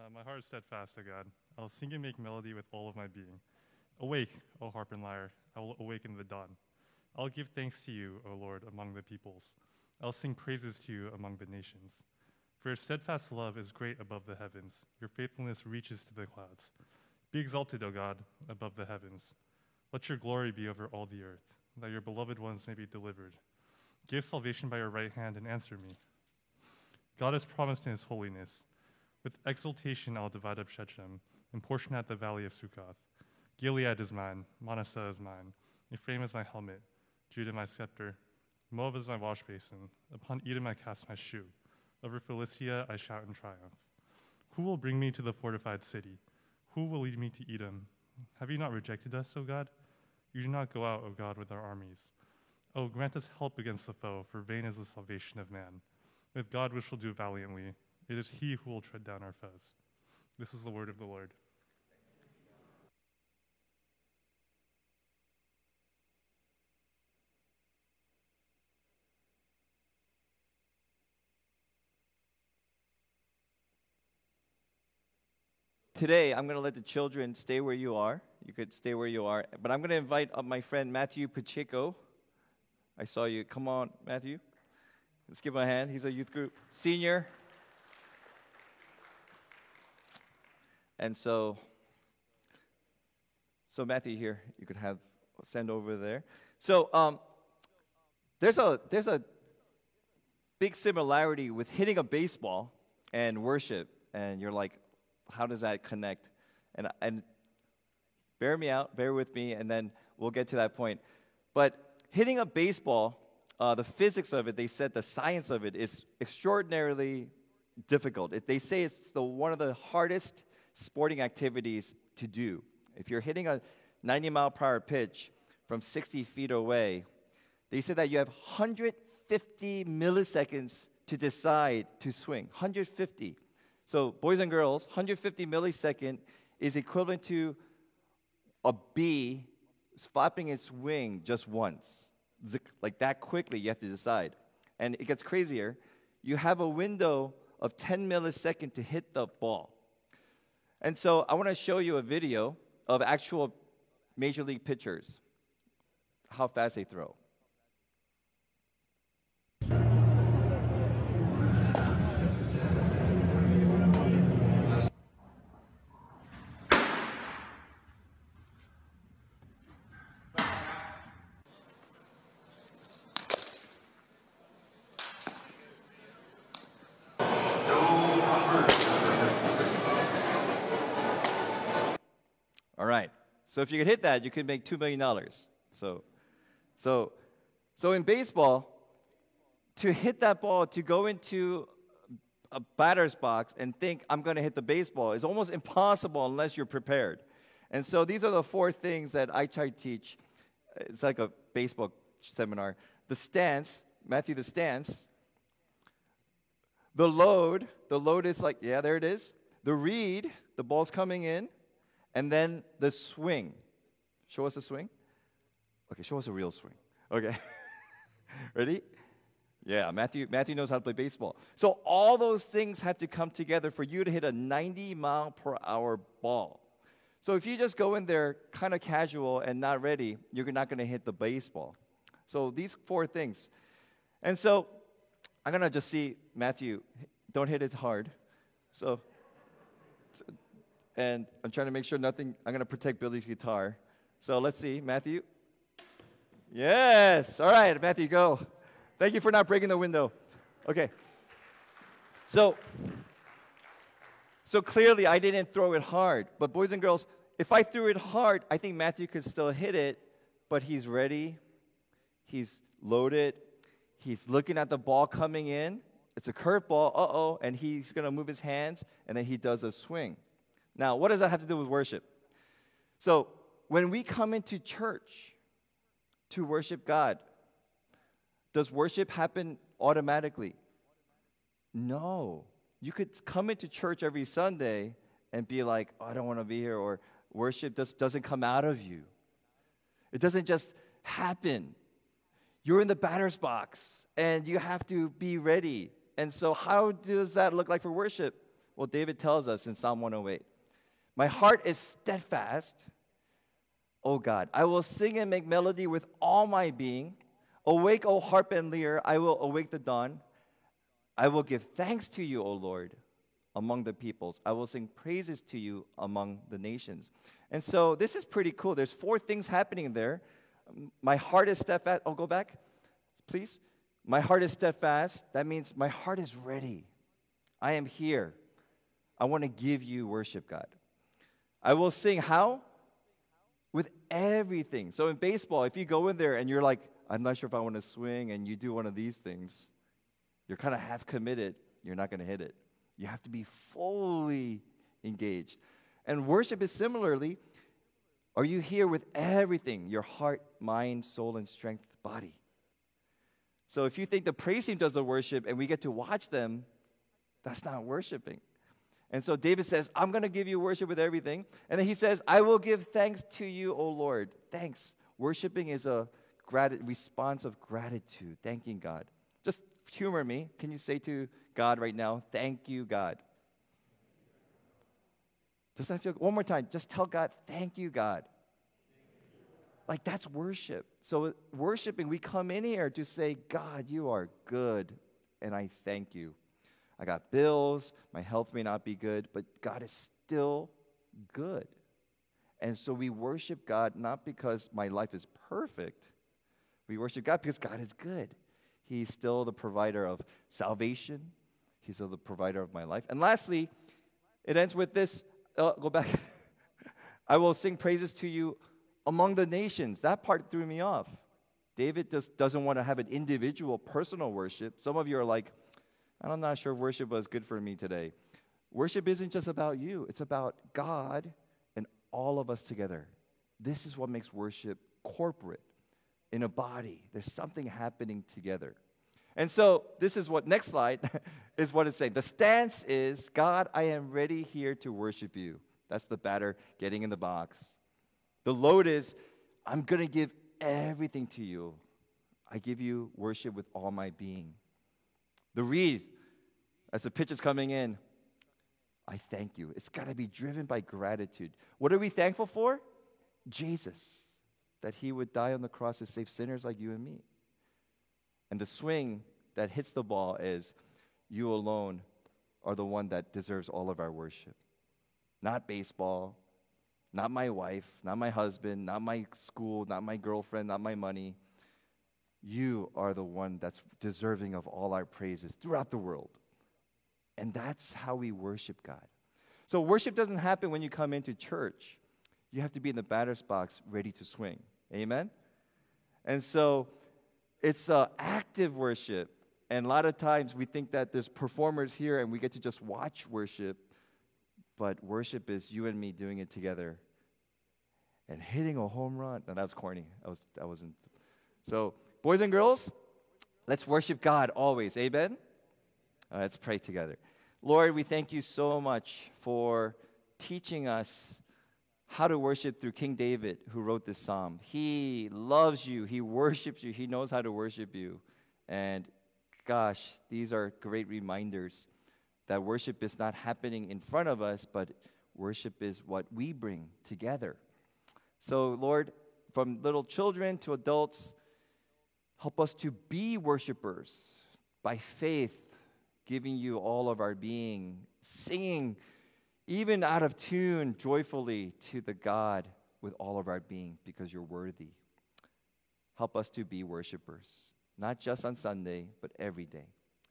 Uh, my heart is steadfast, O God. I'll sing and make melody with all of my being. Awake, O harp and lyre. I will awaken the dawn. I'll give thanks to you, O Lord, among the peoples. I'll sing praises to you among the nations. For your steadfast love is great above the heavens. Your faithfulness reaches to the clouds. Be exalted, O God, above the heavens. Let your glory be over all the earth, that your beloved ones may be delivered. Give salvation by your right hand and answer me. God has promised in his holiness. With exultation I'll divide up Shechem and portion out the valley of Succoth. Gilead is mine, Manasseh is mine. Ephraim is my helmet, Judah my scepter. Moab is my wash basin. Upon Edom I cast my shoe. Over Philistia I shout in triumph. Who will bring me to the fortified city? Who will lead me to Edom? Have you not rejected us, O God? You do not go out, O God, with our armies. O grant us help against the foe, for vain is the salvation of man. With God we shall do valiantly. It is he who will tread down our foes. This is the word of the Lord. Today, I'm going to let the children stay where you are. You could stay where you are. But I'm going to invite up my friend Matthew Pacheco. I saw you. Come on, Matthew. Let's give him a hand. He's a youth group senior. And so, so Matthew here, you could have send over there. So um, there's a there's a big similarity with hitting a baseball and worship, and you're like, how does that connect? And, and bear me out, bear with me, and then we'll get to that point. But hitting a baseball, uh, the physics of it, they said the science of it is extraordinarily difficult. It, they say it's the, one of the hardest sporting activities to do. If you're hitting a 90 mile per hour pitch from 60 feet away, they say that you have 150 milliseconds to decide to swing. 150. So, boys and girls, 150 millisecond is equivalent to a bee flapping its wing just once. Like that quickly, you have to decide. And it gets crazier. You have a window of 10 milliseconds to hit the ball. And so I want to show you a video of actual major league pitchers, how fast they throw. So if you could hit that, you could make $2 million. So, so, so in baseball, to hit that ball, to go into a batter's box and think, I'm going to hit the baseball, is almost impossible unless you're prepared. And so these are the four things that I try to teach. It's like a baseball seminar. The stance, Matthew, the stance. The load, the load is like, yeah, there it is. The read, the ball's coming in. And then the swing. Show us a swing. Okay, show us a real swing. Okay. Ready? Yeah, Matthew, Matthew knows how to play baseball. So all those things have to come together for you to hit a 90 mile per hour ball. So if you just go in there kind of casual and not ready, you're not going to hit the baseball. So these four things. And so I'm going to just see Matthew, don't hit it hard. So and I'm trying to make sure nothing, I'm going to protect Billy's guitar. So let's see, Matthew. Yes. All right, Matthew, go. Thank you for not breaking the window. Okay. So, so clearly I didn't throw it hard. But boys and girls, if I threw it hard, I think Matthew could still hit it, but he's ready. He's loaded. He's looking at the ball coming in. It's a curveball, uh oh, and he's going to move his hands, and then he does a swing. Now, what does that have to do with worship? So, when we come into church to worship God, does worship happen automatically? No. You could come into church every Sunday and be like, oh, I don't want to be here, or worship just doesn't come out of you. It doesn't just happen. You're in the batter's box and you have to be ready. And so, how does that look like for worship? Well, David tells us in Psalm 108 My heart is steadfast, O God. I will sing and make melody with all my being. Awake, O harp and lyre, I will awake the dawn. I will give thanks to you, O Lord, among the peoples. I will sing praises to you among the nations. And so this is pretty cool. There's four things happening there. My heart is steadfast. Oh, go back, please. My heart is steadfast. That means my heart is ready. I am here. I want to give you worship, God. I will sing how? With everything. So in baseball, if you go in there and you're like, I'm not sure if I want to swing, and you do one of these things, you're kind of half committed, you're not going to hit it. You have to be fully engaged. And worship is similarly, are you here with everything your heart, mind, soul, and strength, body? So if you think the praise team does the worship and we get to watch them, that's not worshiping. And so David says, I'm going to give you worship with everything. And then he says, I will give thanks to you, O Lord. Thanks. Worshiping is a grat- response of gratitude, thanking God. Just humor me. Can you say to God right now, Thank you, God? Does that feel one more time? Just tell God, Thank you, God. Like that's worship. So, worshiping, we come in here to say, God, you are good, and I thank you. I got bills, my health may not be good, but God is still good. And so we worship God not because my life is perfect, we worship God because God is good. He's still the provider of salvation, He's still the provider of my life. And lastly, it ends with this uh, go back. I will sing praises to you among the nations. That part threw me off. David just doesn't want to have an individual personal worship. Some of you are like, I'm not sure worship was good for me today. Worship isn't just about you, it's about God and all of us together. This is what makes worship corporate in a body. There's something happening together. And so, this is what, next slide is what it's saying. The stance is God, I am ready here to worship you. That's the batter getting in the box. The load is, I'm going to give everything to you. I give you worship with all my being. The read, as the pitch is coming in, I thank you. It's got to be driven by gratitude. What are we thankful for? Jesus, that he would die on the cross to save sinners like you and me. And the swing that hits the ball is, you alone are the one that deserves all of our worship. Not baseball, not my wife, not my husband, not my school, not my girlfriend, not my money. You are the one that's deserving of all our praises throughout the world. And that's how we worship God. So, worship doesn't happen when you come into church. You have to be in the batter's box ready to swing. Amen? And so, it's uh, active worship. And a lot of times we think that there's performers here and we get to just watch worship. But worship is you and me doing it together and hitting a home run. No, that was corny. I was, that wasn't. So, boys and girls, let's worship God always. Amen? Right, let's pray together. Lord, we thank you so much for teaching us how to worship through King David, who wrote this psalm. He loves you, he worships you, he knows how to worship you. And gosh, these are great reminders that worship is not happening in front of us, but worship is what we bring together. So, Lord, from little children to adults, help us to be worshipers by faith, giving you all of our being, singing even out of tune joyfully to the God with all of our being because you're worthy. Help us to be worshipers, not just on Sunday, but every day.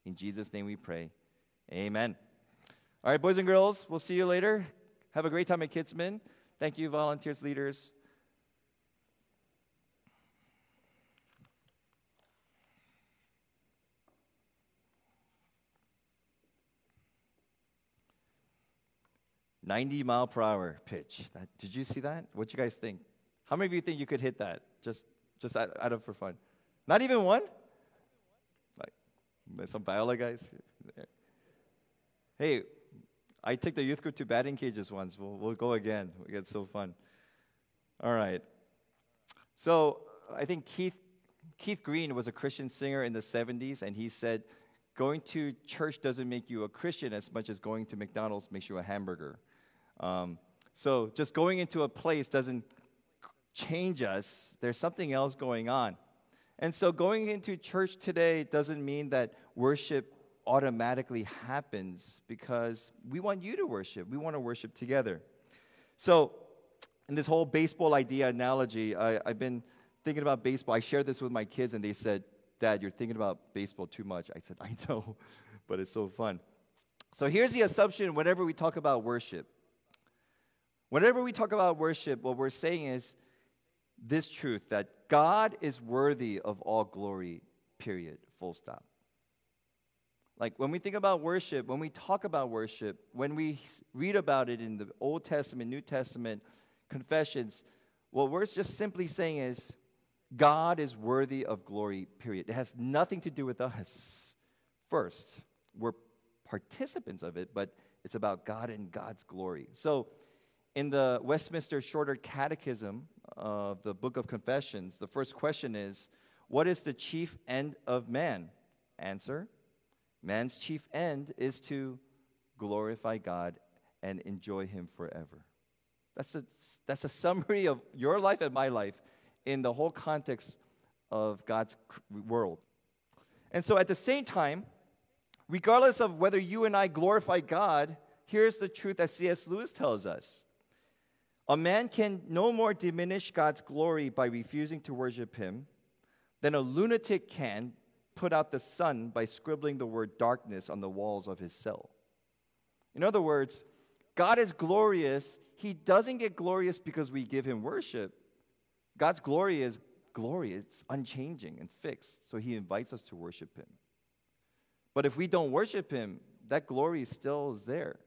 In Jesus' name we pray. Amen. All right, boys and girls, we'll see you later. Have a great time at Kidsman. Thank you, volunteers, leaders. 90 mile per hour pitch. That, did you see that? What do you guys think? How many of you think you could hit that? Just, just out, out of for fun. Not even one. Like some Biola guys. Hey, I took the youth group to batting cages once. We'll, we'll go again. We get so fun. All right. So I think Keith Keith Green was a Christian singer in the 70s, and he said, going to church doesn't make you a Christian as much as going to McDonald's makes you a hamburger. Um, so just going into a place doesn't change us. There's something else going on. And so going into church today doesn't mean that worship automatically happens because we want you to worship. We want to worship together. So, in this whole baseball idea analogy, I, I've been thinking about baseball. I shared this with my kids, and they said, Dad, you're thinking about baseball too much. I said, I know, but it's so fun. So, here's the assumption whenever we talk about worship. Whenever we talk about worship, what we're saying is this truth that God is worthy of all glory, period, full stop. Like when we think about worship, when we talk about worship, when we read about it in the Old Testament, New Testament, confessions, what we're just simply saying is God is worthy of glory, period. It has nothing to do with us. First, we're participants of it, but it's about God and God's glory. So, in the Westminster Shorter Catechism of the Book of Confessions, the first question is What is the chief end of man? Answer Man's chief end is to glorify God and enjoy Him forever. That's a, that's a summary of your life and my life in the whole context of God's world. And so at the same time, regardless of whether you and I glorify God, here's the truth that C.S. Lewis tells us. A man can no more diminish God's glory by refusing to worship Him than a lunatic can put out the sun by scribbling the word darkness on the walls of his cell. In other words, God is glorious. He doesn't get glorious because we give him worship. God's glory is glory, it's unchanging and fixed. So he invites us to worship him. But if we don't worship him, that glory still is there.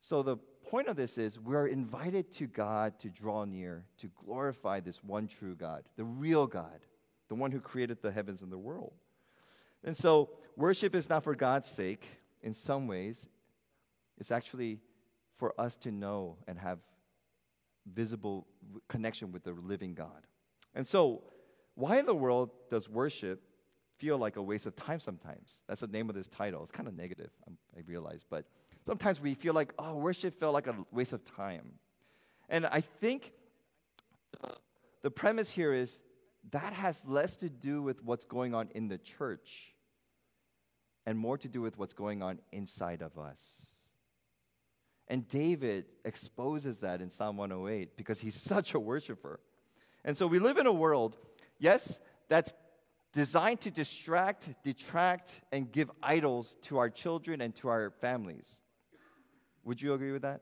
So the point of this is we are invited to God to draw near, to glorify this one true God, the real God the one who created the heavens and the world. And so, worship is not for God's sake in some ways, it's actually for us to know and have visible connection with the living God. And so, why in the world does worship feel like a waste of time sometimes? That's the name of this title. It's kind of negative, um, I realize, but sometimes we feel like, oh, worship felt like a waste of time. And I think the premise here is that has less to do with what's going on in the church and more to do with what's going on inside of us. And David exposes that in Psalm 108 because he's such a worshiper. And so we live in a world, yes, that's designed to distract, detract, and give idols to our children and to our families. Would you agree with that?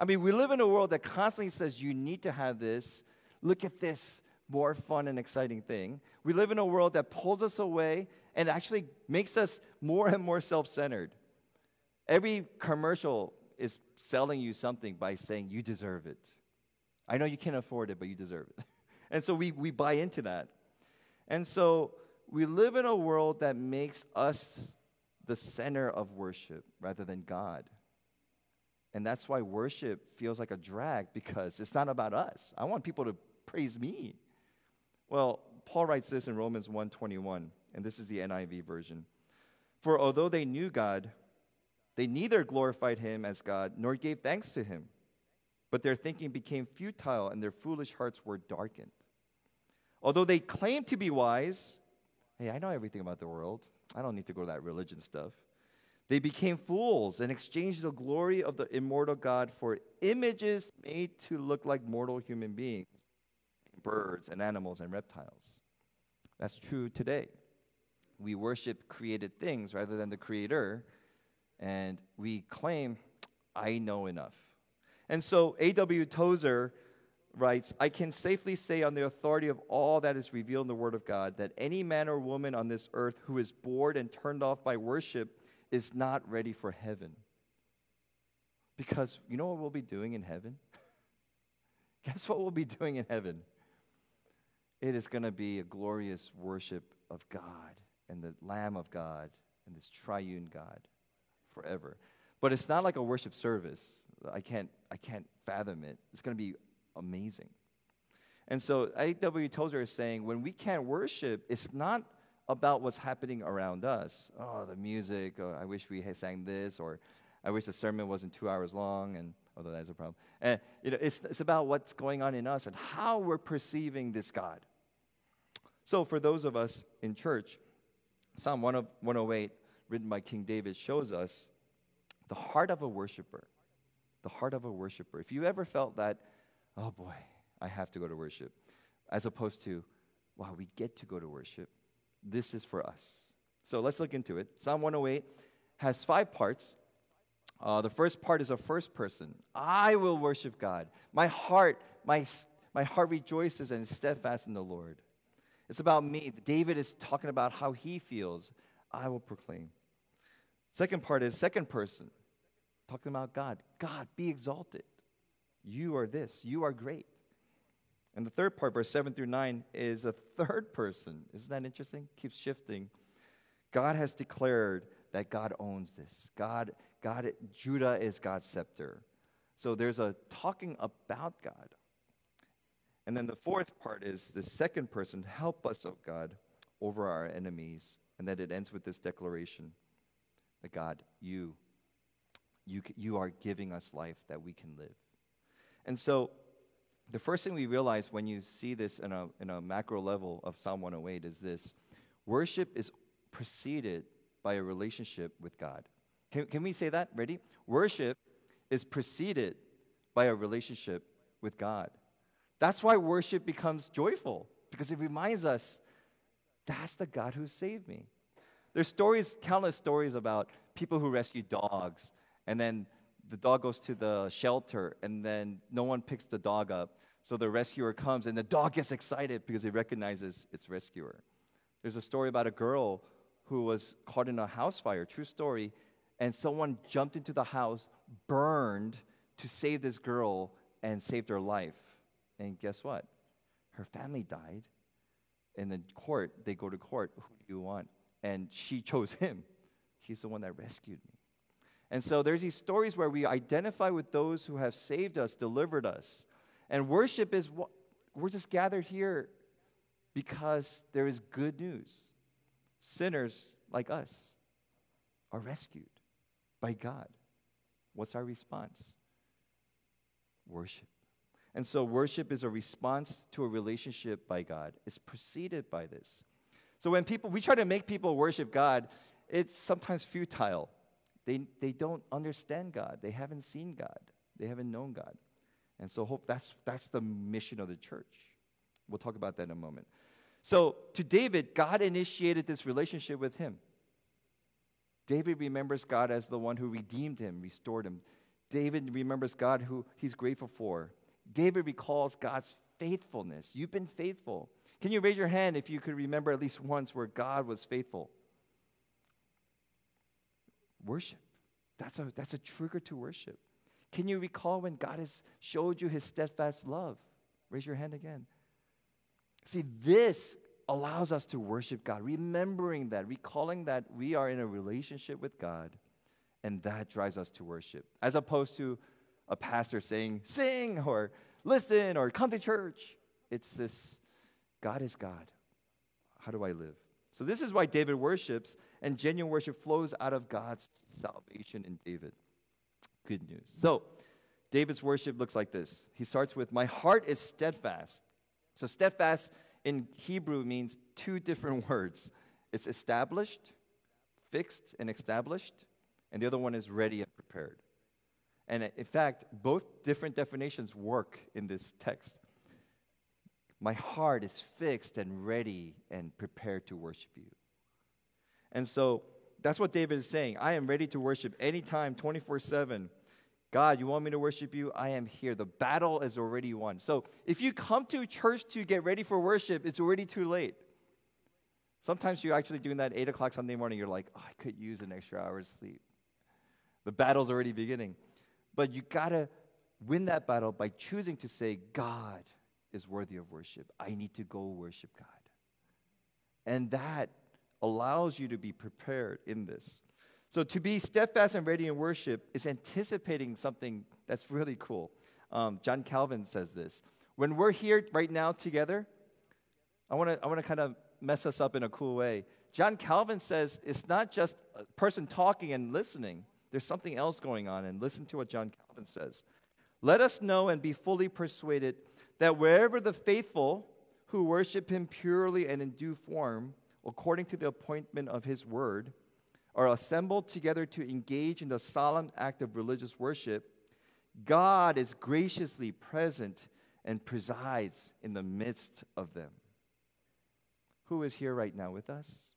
I mean, we live in a world that constantly says you need to have this. Look at this more fun and exciting thing. We live in a world that pulls us away and actually makes us more and more self centered. Every commercial is selling you something by saying you deserve it. I know you can't afford it, but you deserve it. and so we, we buy into that. And so we live in a world that makes us the center of worship rather than God. And that's why worship feels like a drag because it's not about us. I want people to praise me. Well, Paul writes this in Romans 1:21, and this is the NIV version. For although they knew God, they neither glorified him as God nor gave thanks to him. But their thinking became futile and their foolish hearts were darkened. Although they claimed to be wise, hey, I know everything about the world. I don't need to go to that religion stuff. They became fools and exchanged the glory of the immortal God for images made to look like mortal human beings birds and animals and reptiles. That's true today. We worship created things rather than the creator, and we claim, I know enough. And so A.W. Tozer writes, I can safely say on the authority of all that is revealed in the Word of God that any man or woman on this earth who is bored and turned off by worship is not ready for heaven. Because you know what we'll be doing in heaven? Guess what we'll be doing in heaven? it is going to be a glorious worship of God and the Lamb of God and this triune God forever. But it's not like a worship service. I can't, I can't fathom it. It's going to be amazing. And so A.W. Tozer is saying when we can't worship, it's not about what's happening around us. Oh, the music, oh, I wish we had sang this, or I wish the sermon wasn't two hours long, and although that's a problem. And you know, it's, it's about what's going on in us and how we're perceiving this God. So, for those of us in church, Psalm 108, written by King David, shows us the heart of a worshiper. The heart of a worshiper. If you ever felt that, oh boy, I have to go to worship, as opposed to, wow, we get to go to worship, this is for us. So let's look into it. Psalm 108 has five parts. Uh, the first part is a first person. I will worship God. My heart, my, my heart rejoices and is steadfast in the Lord. It's about me. David is talking about how he feels. I will proclaim. Second part is second person, talking about God. God, be exalted. You are this. You are great. And the third part, verse 7 through 9, is a third person. Isn't that interesting? Keeps shifting. God has declared that God owns this. God, God, Judah is God's scepter. So there's a talking about God. And then the fourth part is the second person, help us, oh God, over our enemies. And then it ends with this declaration that God, you, you, you are giving us life that we can live. And so the first thing we realize when you see this in a, in a macro level of Psalm 108 is this worship is preceded by a relationship with God. Can, can we say that? Ready? Worship is preceded by a relationship with God. That's why worship becomes joyful, because it reminds us that's the God who saved me. There's stories, countless stories about people who rescue dogs, and then the dog goes to the shelter, and then no one picks the dog up. So the rescuer comes, and the dog gets excited because he recognizes its rescuer. There's a story about a girl who was caught in a house fire, true story, and someone jumped into the house, burned to save this girl, and saved her life. And guess what? Her family died. In the court, they go to court. Who do you want? And she chose him. He's the one that rescued me. And so there's these stories where we identify with those who have saved us, delivered us. And worship is what we're just gathered here because there is good news. Sinners like us are rescued by God. What's our response? Worship. And so worship is a response to a relationship by God. It's preceded by this. So when people we try to make people worship God, it's sometimes futile they, they don't understand God. They haven't seen God. They haven't known God. And so hope that's, that's the mission of the church. We'll talk about that in a moment. So to David, God initiated this relationship with him. David remembers God as the one who redeemed him, restored him. David remembers God who he's grateful for. David recalls God's faithfulness. You've been faithful. Can you raise your hand if you could remember at least once where God was faithful? Worship. That's a, that's a trigger to worship. Can you recall when God has showed you his steadfast love? Raise your hand again. See, this allows us to worship God, remembering that, recalling that we are in a relationship with God, and that drives us to worship, as opposed to a pastor saying, sing, or listen, or come to church. It's this God is God. How do I live? So, this is why David worships, and genuine worship flows out of God's salvation in David. Good news. So, David's worship looks like this. He starts with, My heart is steadfast. So, steadfast in Hebrew means two different words it's established, fixed, and established, and the other one is ready and prepared. And in fact, both different definitions work in this text. My heart is fixed and ready and prepared to worship you. And so that's what David is saying. I am ready to worship anytime, 24 7. God, you want me to worship you? I am here. The battle is already won. So if you come to church to get ready for worship, it's already too late. Sometimes you're actually doing that 8 o'clock Sunday morning. You're like, oh, I could use an extra hour's sleep. The battle's already beginning. But you got to win that battle by choosing to say, God, is worthy of worship. I need to go worship God. And that allows you to be prepared in this. So, to be steadfast and ready in worship is anticipating something that's really cool. Um, John Calvin says this When we're here right now together, I want to I wanna kind of mess us up in a cool way. John Calvin says it's not just a person talking and listening, there's something else going on. And listen to what John Calvin says. Let us know and be fully persuaded that wherever the faithful who worship him purely and in due form, according to the appointment of his word, are assembled together to engage in the solemn act of religious worship, God is graciously present and presides in the midst of them. Who is here right now with us?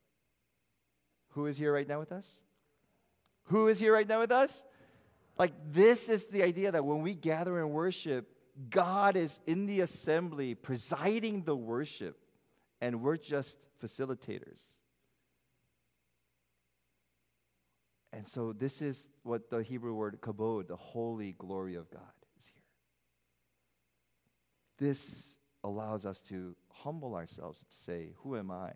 Who is here right now with us? Who is here right now with us? Like, this is the idea that when we gather and worship, God is in the assembly presiding the worship, and we're just facilitators. And so, this is what the Hebrew word kabod, the holy glory of God, is here. This allows us to humble ourselves to say, Who am I?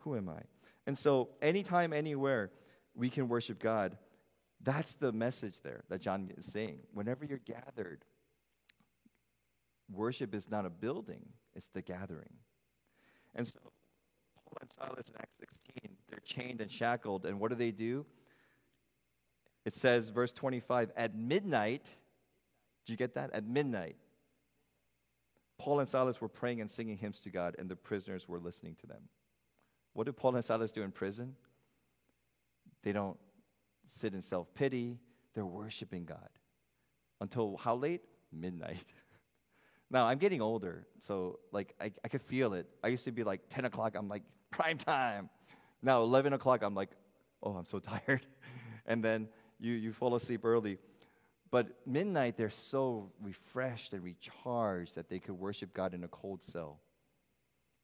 Who am I? And so, anytime, anywhere, we can worship God. That's the message there that John is saying. Whenever you're gathered, worship is not a building, it's the gathering. And so, Paul and Silas in Acts 16, they're chained and shackled, and what do they do? It says, verse 25, at midnight, did you get that? At midnight, Paul and Silas were praying and singing hymns to God, and the prisoners were listening to them. What do Paul and Silas do in prison? They don't sit in self pity, they're worshiping God. Until how late? Midnight. now, I'm getting older, so like I, I could feel it. I used to be like 10 o'clock, I'm like, prime time. Now, 11 o'clock, I'm like, oh, I'm so tired. and then you, you fall asleep early. But midnight, they're so refreshed and recharged that they could worship God in a cold cell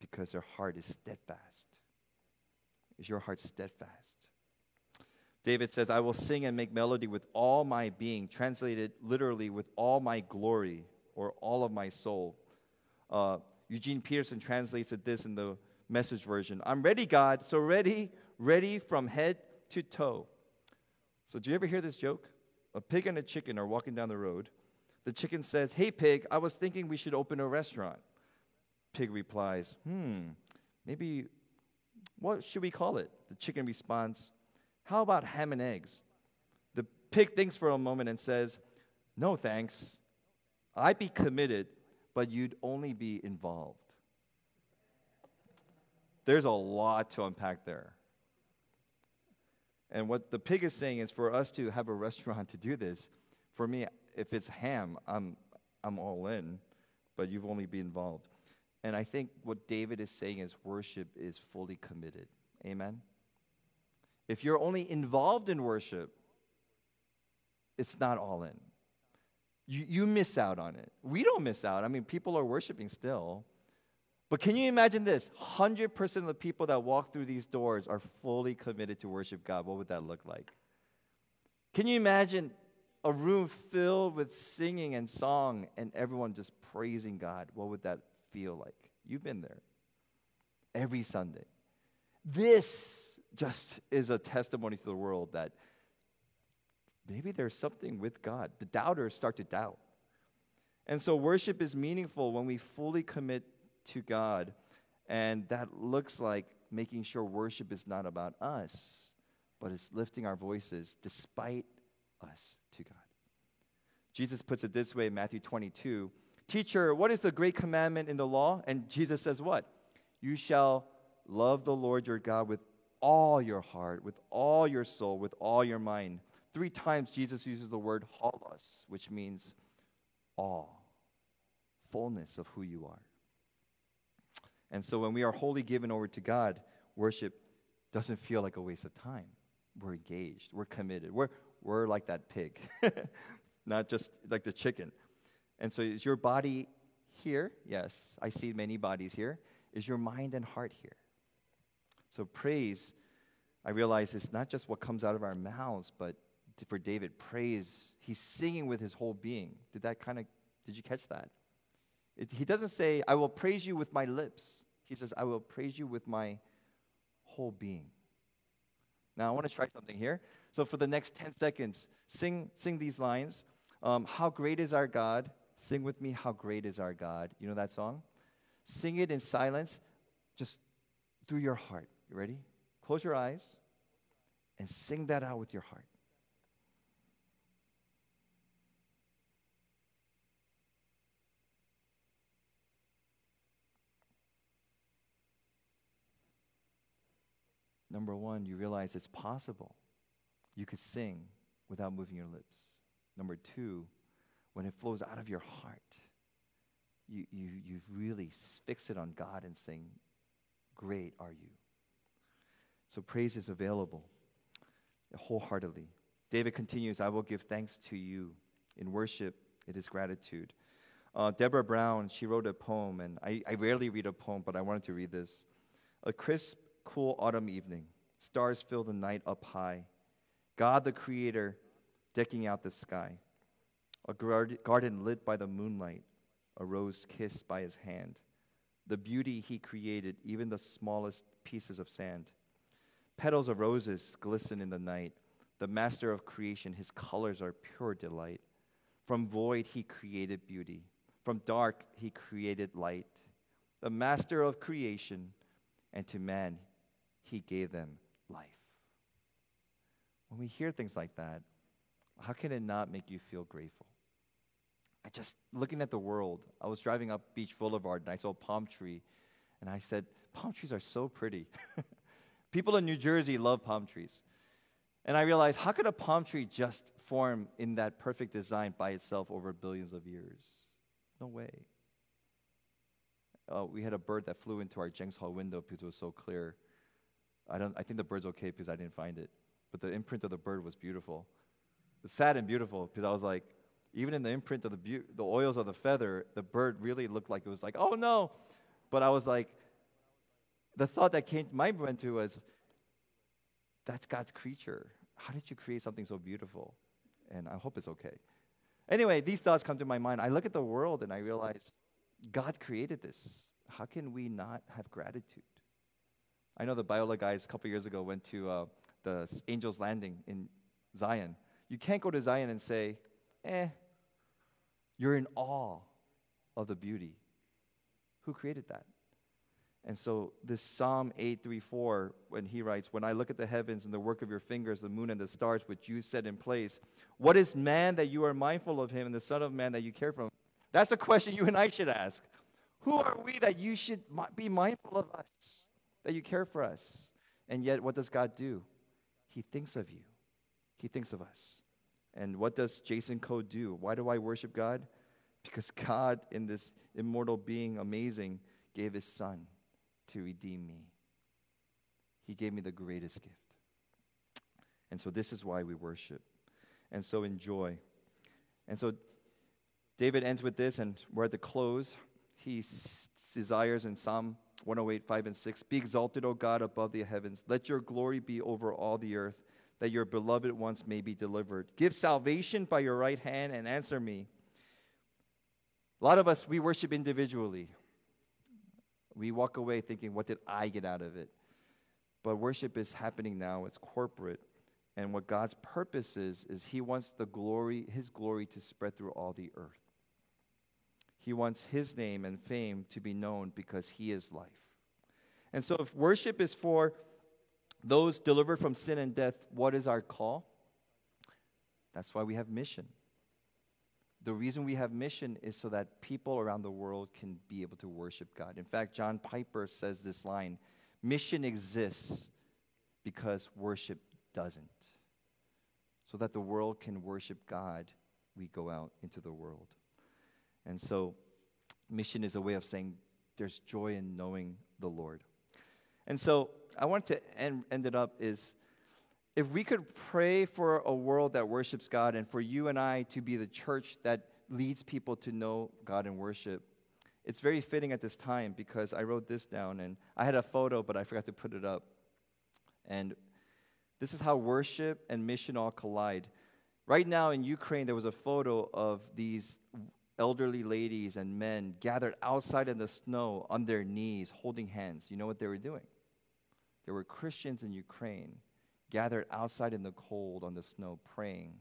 because their heart is steadfast. Is your heart steadfast? David says, I will sing and make melody with all my being, translated literally with all my glory or all of my soul. Uh, Eugene Peterson translates it this in the message version I'm ready, God, so ready, ready from head to toe. So, do you ever hear this joke? A pig and a chicken are walking down the road. The chicken says, Hey, pig, I was thinking we should open a restaurant. Pig replies, Hmm, maybe what should we call it? The chicken responds, How about ham and eggs? The pig thinks for a moment and says, No, thanks. I'd be committed, but you'd only be involved. There's a lot to unpack there. And what the pig is saying is for us to have a restaurant to do this, for me, if it's ham, I'm, I'm all in, but you've only been involved. And I think what David is saying is worship is fully committed. Amen? If you're only involved in worship, it's not all in. You, you miss out on it. We don't miss out. I mean, people are worshiping still. But can you imagine this? 100% of the people that walk through these doors are fully committed to worship God. What would that look like? Can you imagine a room filled with singing and song and everyone just praising God? What would that feel like. You've been there every Sunday. This just is a testimony to the world that maybe there's something with God. The doubters start to doubt. And so worship is meaningful when we fully commit to God. And that looks like making sure worship is not about us, but it's lifting our voices despite us to God. Jesus puts it this way in Matthew 22 Teacher, what is the great commandment in the law? And Jesus says, What? You shall love the Lord your God with all your heart, with all your soul, with all your mind. Three times Jesus uses the word holos, which means all, fullness of who you are. And so when we are wholly given over to God, worship doesn't feel like a waste of time. We're engaged, we're committed, we're, we're like that pig, not just like the chicken. And so, is your body here? Yes, I see many bodies here. Is your mind and heart here? So, praise, I realize it's not just what comes out of our mouths, but for David, praise, he's singing with his whole being. Did that kind of, did you catch that? It, he doesn't say, I will praise you with my lips. He says, I will praise you with my whole being. Now, I want to try something here. So, for the next 10 seconds, sing, sing these lines. Um, How great is our God? Sing with me, How Great is Our God. You know that song? Sing it in silence. Just through your heart. You ready? Close your eyes and sing that out with your heart. Number one, you realize it's possible. You could sing without moving your lips. Number two, when it flows out of your heart, you, you, you really fix it on God and sing, Great are you. So praise is available wholeheartedly. David continues, I will give thanks to you. In worship, it is gratitude. Uh, Deborah Brown, she wrote a poem, and I, I rarely read a poem, but I wanted to read this. A crisp, cool autumn evening, stars fill the night up high. God the Creator decking out the sky. A garden lit by the moonlight, a rose kissed by his hand. The beauty he created, even the smallest pieces of sand. Petals of roses glisten in the night. The master of creation, his colors are pure delight. From void, he created beauty. From dark, he created light. The master of creation, and to man, he gave them life. When we hear things like that, how can it not make you feel grateful? I just, looking at the world, I was driving up Beach Boulevard and I saw a palm tree, and I said, Palm trees are so pretty. People in New Jersey love palm trees. And I realized, how could a palm tree just form in that perfect design by itself over billions of years? No way. Uh, we had a bird that flew into our Jenks Hall window because it was so clear. I, don't, I think the bird's okay because I didn't find it. But the imprint of the bird was beautiful. It's sad and beautiful because I was like, even in the imprint of the, bu- the oils of the feather, the bird really looked like it was like, oh no. But I was like, the thought that came to my mind to was, that's God's creature. How did you create something so beautiful? And I hope it's okay. Anyway, these thoughts come to my mind. I look at the world and I realize God created this. How can we not have gratitude? I know the Biola guys a couple years ago went to uh, the Angels Landing in Zion. You can't go to Zion and say, eh, you're in awe of the beauty. Who created that? And so this Psalm 834, when he writes, When I look at the heavens and the work of your fingers, the moon and the stars which you set in place, what is man that you are mindful of him, and the Son of Man that you care for him? That's a question you and I should ask. Who are we that you should be mindful of us, that you care for us? And yet, what does God do? He thinks of you, He thinks of us. And what does Jason Code do? Why do I worship God? Because God, in this immortal being, amazing, gave His Son to redeem me. He gave me the greatest gift. And so this is why we worship. And so enjoy. And so David ends with this, and we're at the close. He s- desires in Psalm 108, 5 and 6 Be exalted, O God, above the heavens. Let your glory be over all the earth, that your beloved ones may be delivered. Give salvation by your right hand and answer me. A lot of us, we worship individually. We walk away thinking, what did I get out of it? But worship is happening now, it's corporate. And what God's purpose is, is He wants the glory, His glory to spread through all the earth. He wants His name and fame to be known because He is life. And so, if worship is for those delivered from sin and death, what is our call? That's why we have mission. The reason we have mission is so that people around the world can be able to worship God. In fact, John Piper says this line mission exists because worship doesn't. So that the world can worship God, we go out into the world. And so, mission is a way of saying there's joy in knowing the Lord. And so, I want to end, end it up is if we could pray for a world that worships God and for you and I to be the church that leads people to know God and worship, it's very fitting at this time because I wrote this down and I had a photo, but I forgot to put it up. And this is how worship and mission all collide. Right now in Ukraine, there was a photo of these elderly ladies and men gathered outside in the snow on their knees, holding hands. You know what they were doing? There were Christians in Ukraine gathered outside in the cold on the snow, praying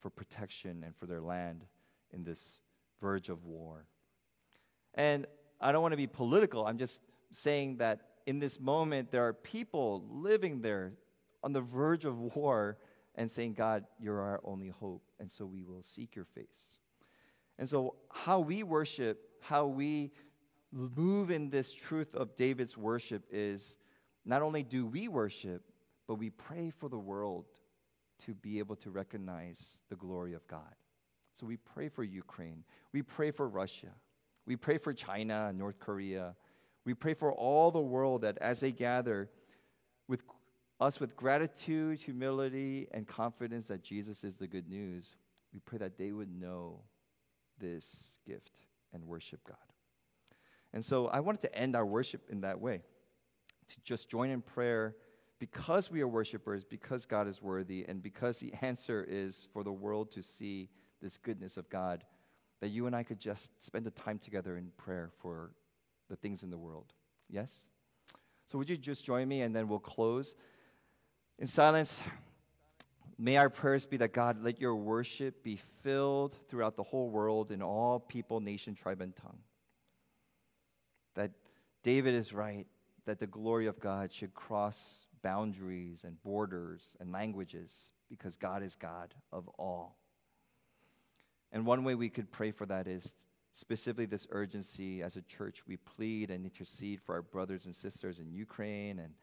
for protection and for their land in this verge of war. And I don't want to be political, I'm just saying that in this moment there are people living there on the verge of war and saying, God, you're our only hope, and so we will seek your face. And so, how we worship, how we move in this truth of David's worship is not only do we worship, but we pray for the world to be able to recognize the glory of God. So we pray for Ukraine. We pray for Russia. We pray for China and North Korea. We pray for all the world that as they gather with us with gratitude, humility, and confidence that Jesus is the good news, we pray that they would know this gift and worship God. And so I wanted to end our worship in that way to just join in prayer because we are worshipers, because God is worthy, and because the answer is for the world to see this goodness of God, that you and I could just spend the time together in prayer for the things in the world. Yes? So, would you just join me and then we'll close? In silence, may our prayers be that God, let your worship be filled throughout the whole world in all people, nation, tribe, and tongue. That David is right, that the glory of God should cross boundaries and borders and languages because God is God of all. And one way we could pray for that is specifically this urgency as a church. We plead and intercede for our brothers and sisters in Ukraine and,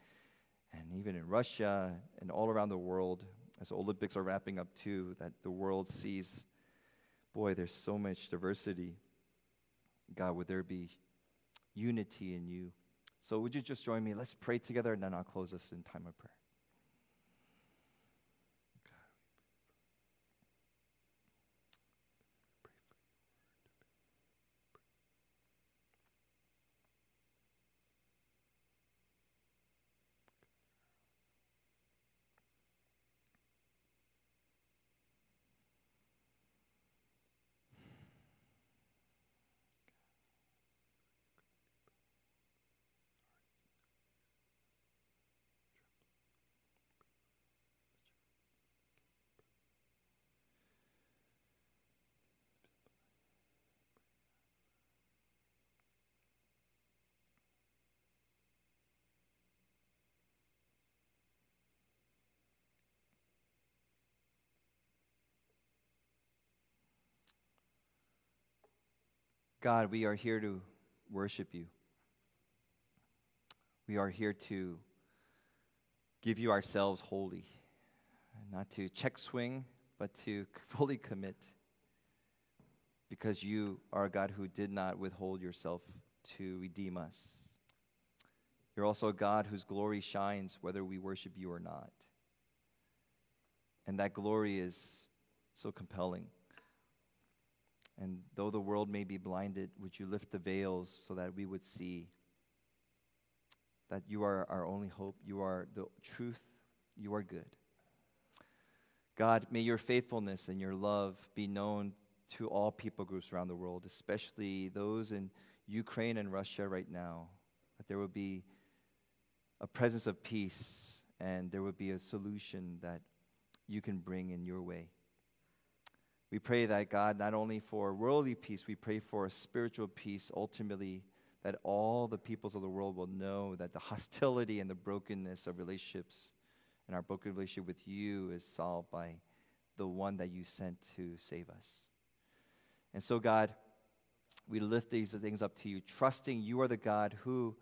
and even in Russia and all around the world as the Olympics are wrapping up too, that the world sees, boy, there's so much diversity. God, would there be unity in you? So would you just join me? Let's pray together and then I'll close us in time of prayer. God, we are here to worship you. We are here to give you ourselves wholly, not to check swing, but to fully commit. Because you are a God who did not withhold yourself to redeem us. You're also a God whose glory shines whether we worship you or not. And that glory is so compelling. And though the world may be blinded, would you lift the veils so that we would see that you are our only hope, you are the truth, you are good. God, may your faithfulness and your love be known to all people groups around the world, especially those in Ukraine and Russia right now, that there will be a presence of peace and there will be a solution that you can bring in your way. We pray that God, not only for worldly peace, we pray for a spiritual peace ultimately, that all the peoples of the world will know that the hostility and the brokenness of relationships and our broken relationship with you is solved by the one that you sent to save us. And so, God, we lift these things up to you, trusting you are the God who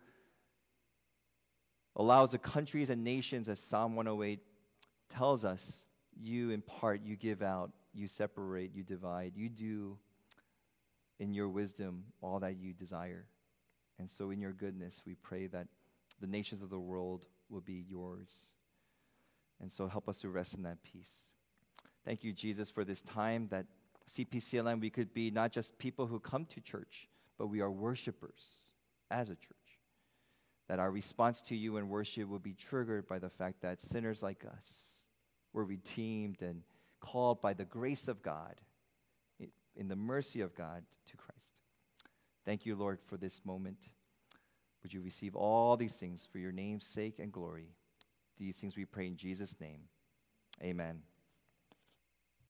allows the countries and nations, as Psalm 108 tells us, you impart, you give out you separate, you divide, you do in your wisdom all that you desire. And so, in your goodness, we pray that the nations of the world will be yours. And so, help us to rest in that peace. Thank you, Jesus, for this time that CPCLM, we could be not just people who come to church, but we are worshipers as a church. That our response to you in worship will be triggered by the fact that sinners like us were redeemed and called by the grace of God, in the mercy of God, to Christ. Thank you, Lord, for this moment. Would you receive all these things for your name's sake and glory? These things we pray in Jesus' name. Amen.